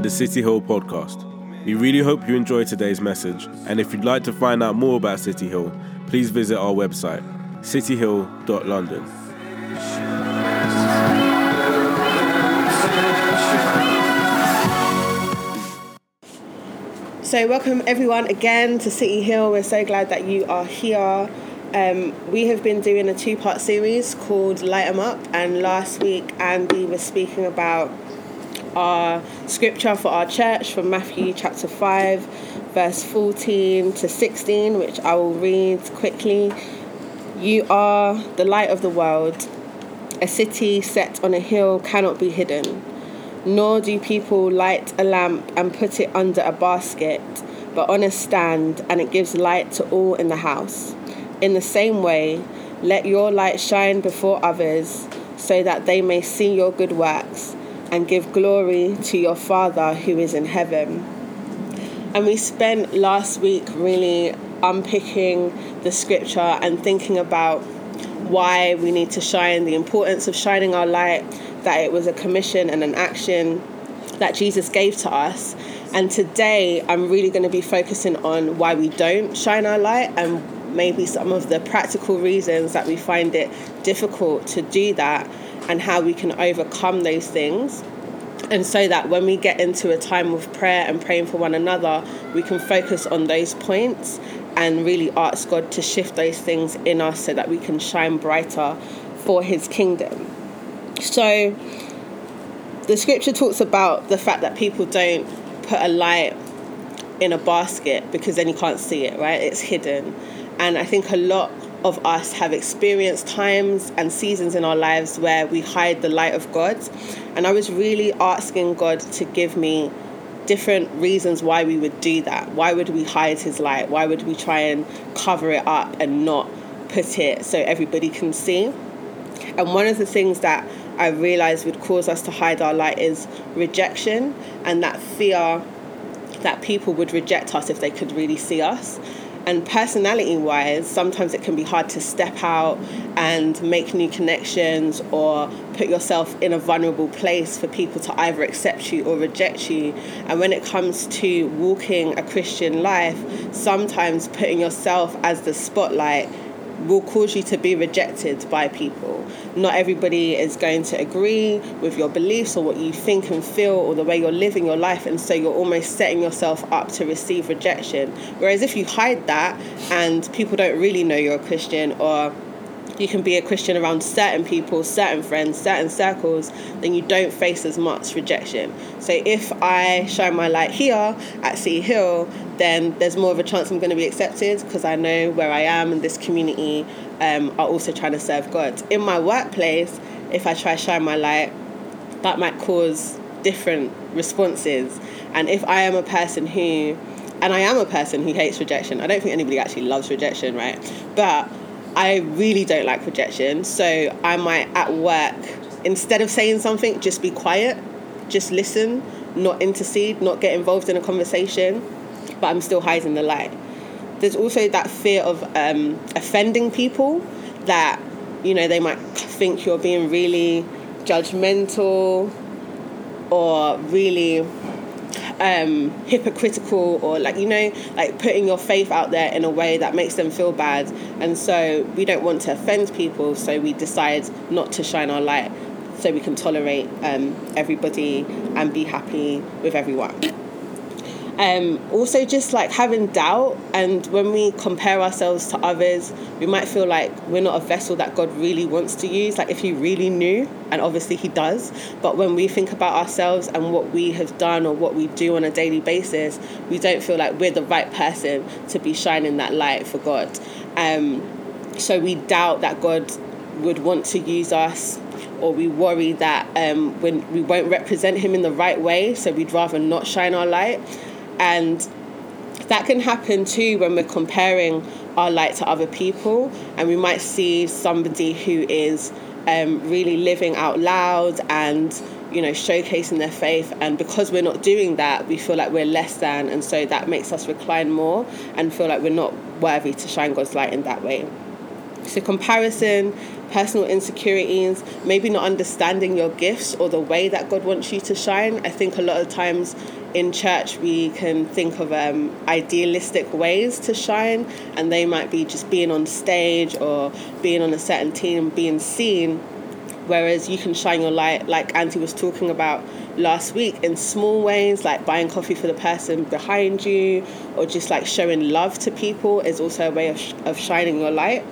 the City Hill podcast. We really hope you enjoy today's message, and if you'd like to find out more about City Hill, please visit our website, cityhill.london. So, welcome everyone again to City Hill. We're so glad that you are here. Um, we have been doing a two part series called Light 'em Up, and last week Andy was speaking about our scripture for our church from Matthew chapter 5, verse 14 to 16, which I will read quickly. You are the light of the world. A city set on a hill cannot be hidden, nor do people light a lamp and put it under a basket, but on a stand, and it gives light to all in the house. In the same way, let your light shine before others, so that they may see your good works and give glory to your Father who is in heaven. And we spent last week really unpicking the scripture and thinking about why we need to shine, the importance of shining our light, that it was a commission and an action that Jesus gave to us. And today I'm really going to be focusing on why we don't shine our light and maybe some of the practical reasons that we find it difficult to do that and how we can overcome those things. And so that when we get into a time of prayer and praying for one another, we can focus on those points and really ask God to shift those things in us so that we can shine brighter for His kingdom. So, the scripture talks about the fact that people don't put a light in a basket because then you can't see it, right? It's hidden. And I think a lot of us have experienced times and seasons in our lives where we hide the light of God. And I was really asking God to give me different reasons why we would do that. Why would we hide his light? Why would we try and cover it up and not put it so everybody can see? And one of the things that I realized cause us to hide our light is rejection and that fear that people would reject us if they could really see us. And personality wise, sometimes it can be hard to step out and make new connections or put yourself in a vulnerable place for people to either accept you or reject you. And when it comes to walking a Christian life, sometimes putting yourself as the spotlight will cause you to be rejected by people. Not everybody is going to agree with your beliefs or what you think and feel or the way you're living your life, and so you're almost setting yourself up to receive rejection. Whereas if you hide that and people don't really know you're a Christian or you can be a Christian around certain people, certain friends, certain circles, then you don't face as much rejection. So if I shine my light here at City Hill, then there's more of a chance I'm going to be accepted because I know where I am and this community um, are also trying to serve God. In my workplace, if I try to shine my light, that might cause different responses. And if I am a person who, and I am a person who hates rejection, I don't think anybody actually loves rejection, right? But I really don't like rejection. So I might at work, instead of saying something, just be quiet, just listen, not intercede, not get involved in a conversation, but I'm still hiding the light. There's also that fear of um, offending people that, you know, they might think you're being really judgmental or really um, hypocritical or like you know like putting your faith out there in a way that makes them feel bad and so we don't want to offend people so we decide not to shine our light so we can tolerate um, everybody and be happy with everyone um, also, just like having doubt, and when we compare ourselves to others, we might feel like we're not a vessel that God really wants to use. Like if He really knew, and obviously He does, but when we think about ourselves and what we have done or what we do on a daily basis, we don't feel like we're the right person to be shining that light for God. Um, so we doubt that God would want to use us or we worry that um, when we won't represent him in the right way, so we'd rather not shine our light. And that can happen too when we're comparing our light to other people, and we might see somebody who is um, really living out loud and you know showcasing their faith. And because we're not doing that we feel like we're less than. And so that makes us recline more and feel like we're not worthy to shine god's light in that way. So, comparison, personal insecurities, maybe not understanding your gifts or the way that God wants you to shine. I think a lot of times in church we can think of um, idealistic ways to shine, and they might be just being on stage or being on a certain team, being seen. Whereas you can shine your light, like Andy was talking about last week, in small ways, like buying coffee for the person behind you, or just like showing love to people is also a way of, sh- of shining your light.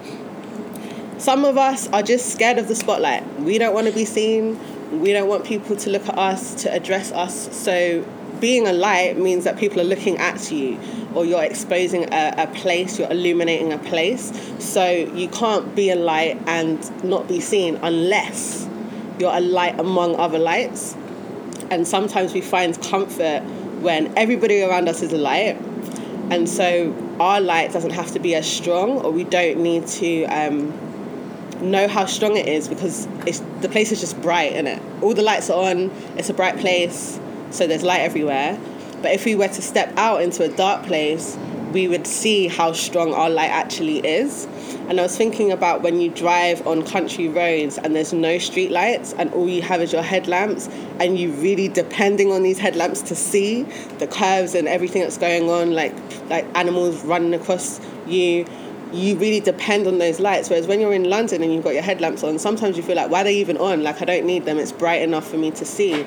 Some of us are just scared of the spotlight. We don't want to be seen. We don't want people to look at us, to address us. So, being a light means that people are looking at you or you're exposing a, a place, you're illuminating a place. So, you can't be a light and not be seen unless you're a light among other lights. And sometimes we find comfort when everybody around us is a light. And so, our light doesn't have to be as strong, or we don't need to. Um, know how strong it is because it's, the place is just bright in it. All the lights are on. It's a bright place, so there's light everywhere. But if we were to step out into a dark place, we would see how strong our light actually is. And I was thinking about when you drive on country roads and there's no street lights and all you have is your headlamps and you really depending on these headlamps to see the curves and everything that's going on, like like animals running across you you really depend on those lights. Whereas when you're in London and you've got your headlamps on, sometimes you feel like, why are they even on? Like, I don't need them. It's bright enough for me to see.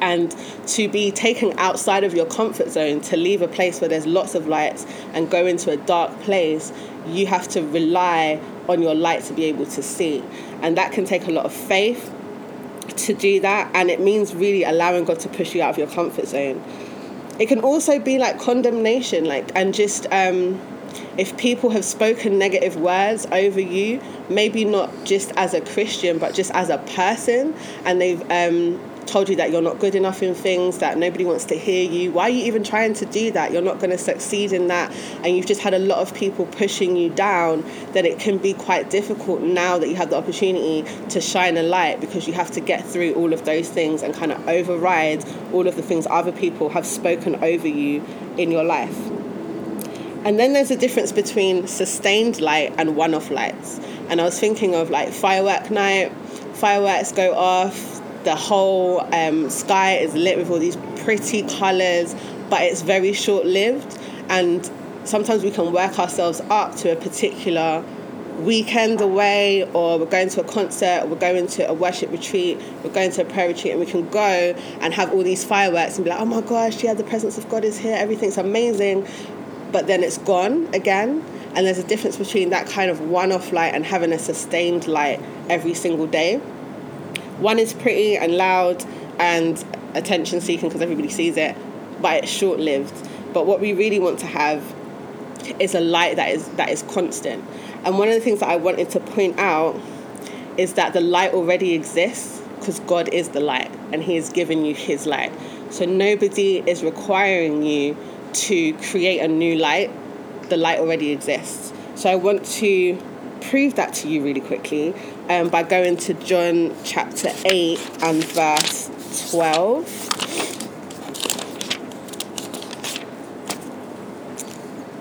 And to be taken outside of your comfort zone, to leave a place where there's lots of lights and go into a dark place, you have to rely on your light to be able to see. And that can take a lot of faith to do that. And it means really allowing God to push you out of your comfort zone. It can also be like condemnation, like, and just, um, if people have spoken negative words over you, maybe not just as a Christian, but just as a person, and they've um, told you that you're not good enough in things, that nobody wants to hear you, why are you even trying to do that? You're not going to succeed in that, and you've just had a lot of people pushing you down, then it can be quite difficult now that you have the opportunity to shine a light because you have to get through all of those things and kind of override all of the things other people have spoken over you in your life. And then there's a difference between sustained light and one off lights. And I was thinking of like firework night, fireworks go off, the whole um, sky is lit with all these pretty colours, but it's very short lived. And sometimes we can work ourselves up to a particular weekend away, or we're going to a concert, or we're going to a worship retreat, we're going to a prayer retreat, and we can go and have all these fireworks and be like, oh my gosh, yeah, the presence of God is here, everything's amazing but then it's gone again. And there's a difference between that kind of one off light and having a sustained light every single day. One is pretty and loud and attention seeking because everybody sees it, but it's short lived. But what we really want to have is a light that is that is constant. And one of the things that I wanted to point out is that the light already exists because God is the light and He has given you His light. So nobody is requiring you to create a new light, the light already exists. So I want to prove that to you really quickly um, by going to John chapter 8 and verse 12.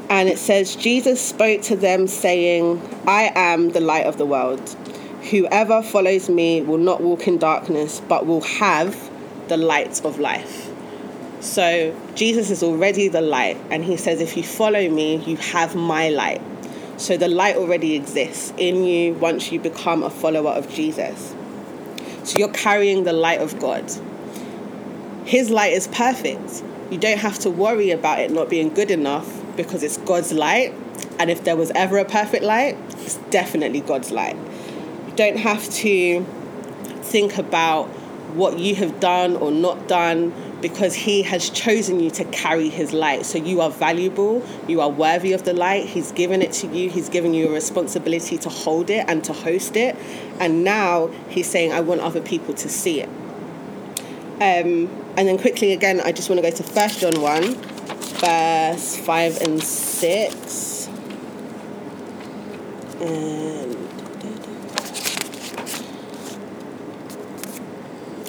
And it says, Jesus spoke to them, saying, I am the light of the world. Whoever follows me will not walk in darkness, but will have the light of life. So Jesus is already the light, and he says, If you follow me, you have my light. So the light already exists in you once you become a follower of Jesus. So you're carrying the light of God. His light is perfect. You don't have to worry about it not being good enough because it's God's light. And if there was ever a perfect light, it's definitely God's light. You don't have to think about what you have done or not done because he has chosen you to carry his light. So you are valuable, you are worthy of the light. He's given it to you, he's given you a responsibility to hold it and to host it. And now he's saying, I want other people to see it. Um, and then quickly again, I just want to go to 1 John 1, verse 5 and 6. And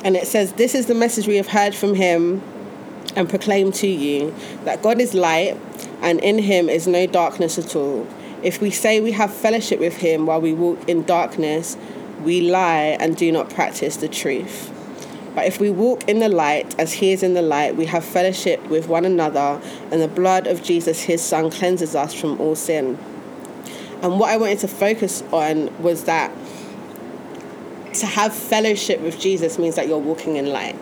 And it says, This is the message we have heard from him and proclaim to you that God is light and in him is no darkness at all. If we say we have fellowship with him while we walk in darkness, we lie and do not practice the truth. But if we walk in the light as he is in the light, we have fellowship with one another, and the blood of Jesus, his son, cleanses us from all sin. And what I wanted to focus on was that to have fellowship with Jesus means that you're walking in light.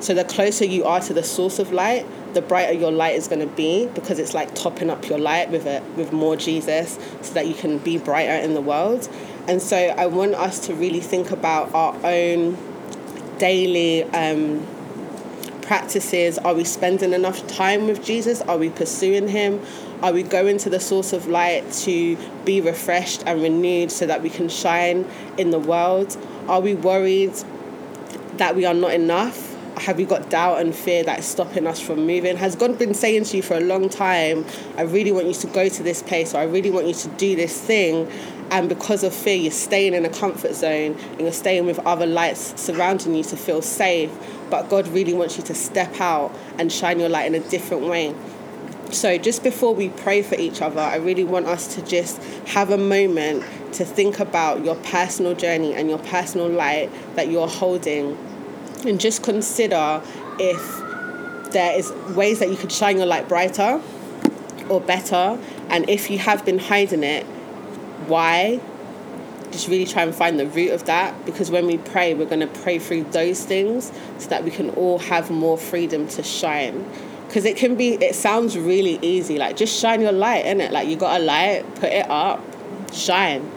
So the closer you are to the source of light, the brighter your light is going to be because it's like topping up your light with a with more Jesus so that you can be brighter in the world. And so I want us to really think about our own daily um, practices. Are we spending enough time with Jesus? Are we pursuing Him? Are we going to the source of light to be refreshed and renewed so that we can shine in the world? Are we worried that we are not enough? have you got doubt and fear that is stopping us from moving? Has God been saying to you for a long time, I really want you to go to this place or I really want you to do this thing? And because of fear, you're staying in a comfort zone and you're staying with other lights surrounding you to feel safe. But God really wants you to step out and shine your light in a different way. So, just before we pray for each other, I really want us to just have a moment to think about your personal journey and your personal light that you're holding and just consider if there is ways that you could shine your light brighter or better. And if you have been hiding it why? Just really try and find the root of that because when we pray we're going to pray through those things so that we can all have more freedom to shine. Because it can be it sounds really easy like just shine your light in it like you got a light put it up shine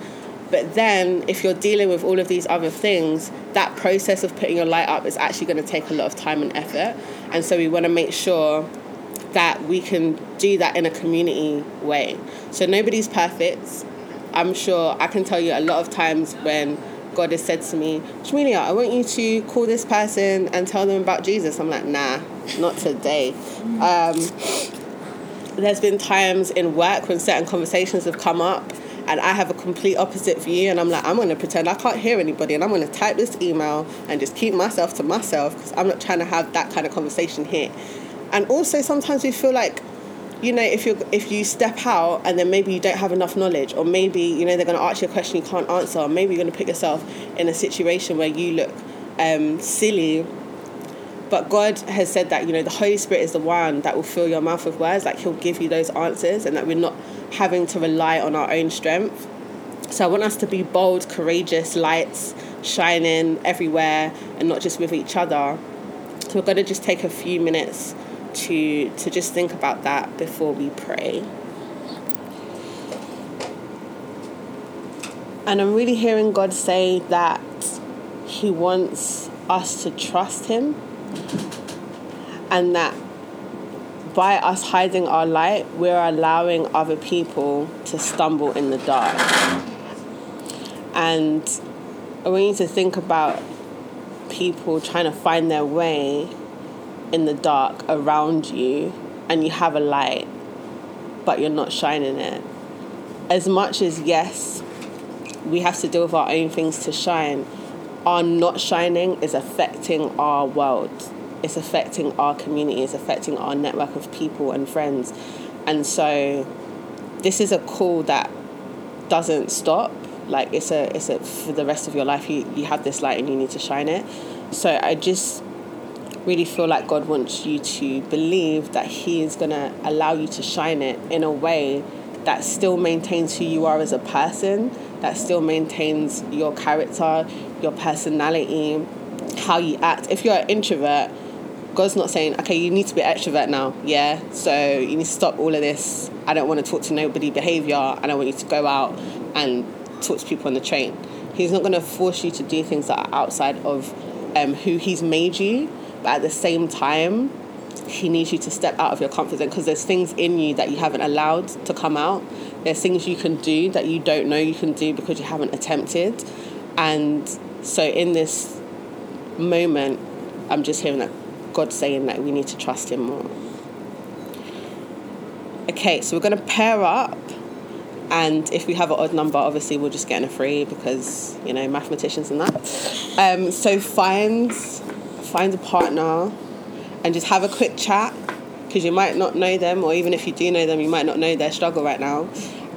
but then, if you're dealing with all of these other things, that process of putting your light up is actually going to take a lot of time and effort. And so, we want to make sure that we can do that in a community way. So, nobody's perfect. I'm sure I can tell you a lot of times when God has said to me, Jamelia, I want you to call this person and tell them about Jesus. I'm like, nah, not today. Um, there's been times in work when certain conversations have come up and I have a complete opposite view, and I'm like, I'm to pretend I can't hear anybody, and I'm to type this email and just keep myself to myself because I'm not trying to have that kind of conversation here. And also, sometimes we feel like, you know, if you if you step out and then maybe you don't have enough knowledge, or maybe you know they're to ask you a question you can't answer, or maybe you're to put yourself in a situation where you look um, silly but God has said that, you know, the Holy Spirit is the one that will fill your mouth with words, like He'll give you those answers, and that we're not having to rely on our own strength. So I want us to be bold, courageous lights shining everywhere and not just with each other. So we're going to just take a few minutes to to just think about that before we pray. And I'm really hearing God say that He wants us to trust Him and that by us hiding our light, we're allowing other people to stumble in the dark. And we need to think about people trying to find their way in the dark around you, and you have a light, but you're not shining it. As much as, yes, we have to deal with our own things to shine, our not shining is affecting our world it's affecting our community, it's affecting our network of people and friends. And so this is a call that doesn't stop. Like it's a it's a for the rest of your life you, you have this light and you need to shine it. So I just really feel like God wants you to believe that He is gonna allow you to shine it in a way that still maintains who you are as a person, that still maintains your character, your personality, how you act. If you're an introvert, God's not saying, okay, you need to be extrovert now, yeah? So you need to stop all of this. I don't want to talk to nobody behavior, and I want you to go out and talk to people on the train. He's not going to force you to do things that are outside of um, who He's made you, but at the same time, He needs you to step out of your comfort zone because there's things in you that you haven't allowed to come out. There's things you can do that you don't know you can do because you haven't attempted. And so in this moment, I'm just hearing that God saying that we need to trust Him more. Okay, so we're going to pair up, and if we have an odd number, obviously we'll just get in a free because you know mathematicians and that. Um, so find find a partner, and just have a quick chat because you might not know them, or even if you do know them, you might not know their struggle right now.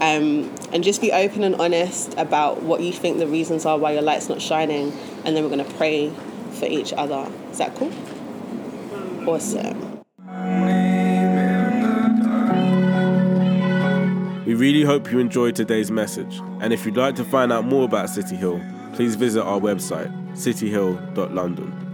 Um, and just be open and honest about what you think the reasons are why your light's not shining, and then we're going to pray for each other. Is that cool? Awesome. We really hope you enjoyed today's message, and if you'd like to find out more about City Hill, please visit our website, cityhill.london.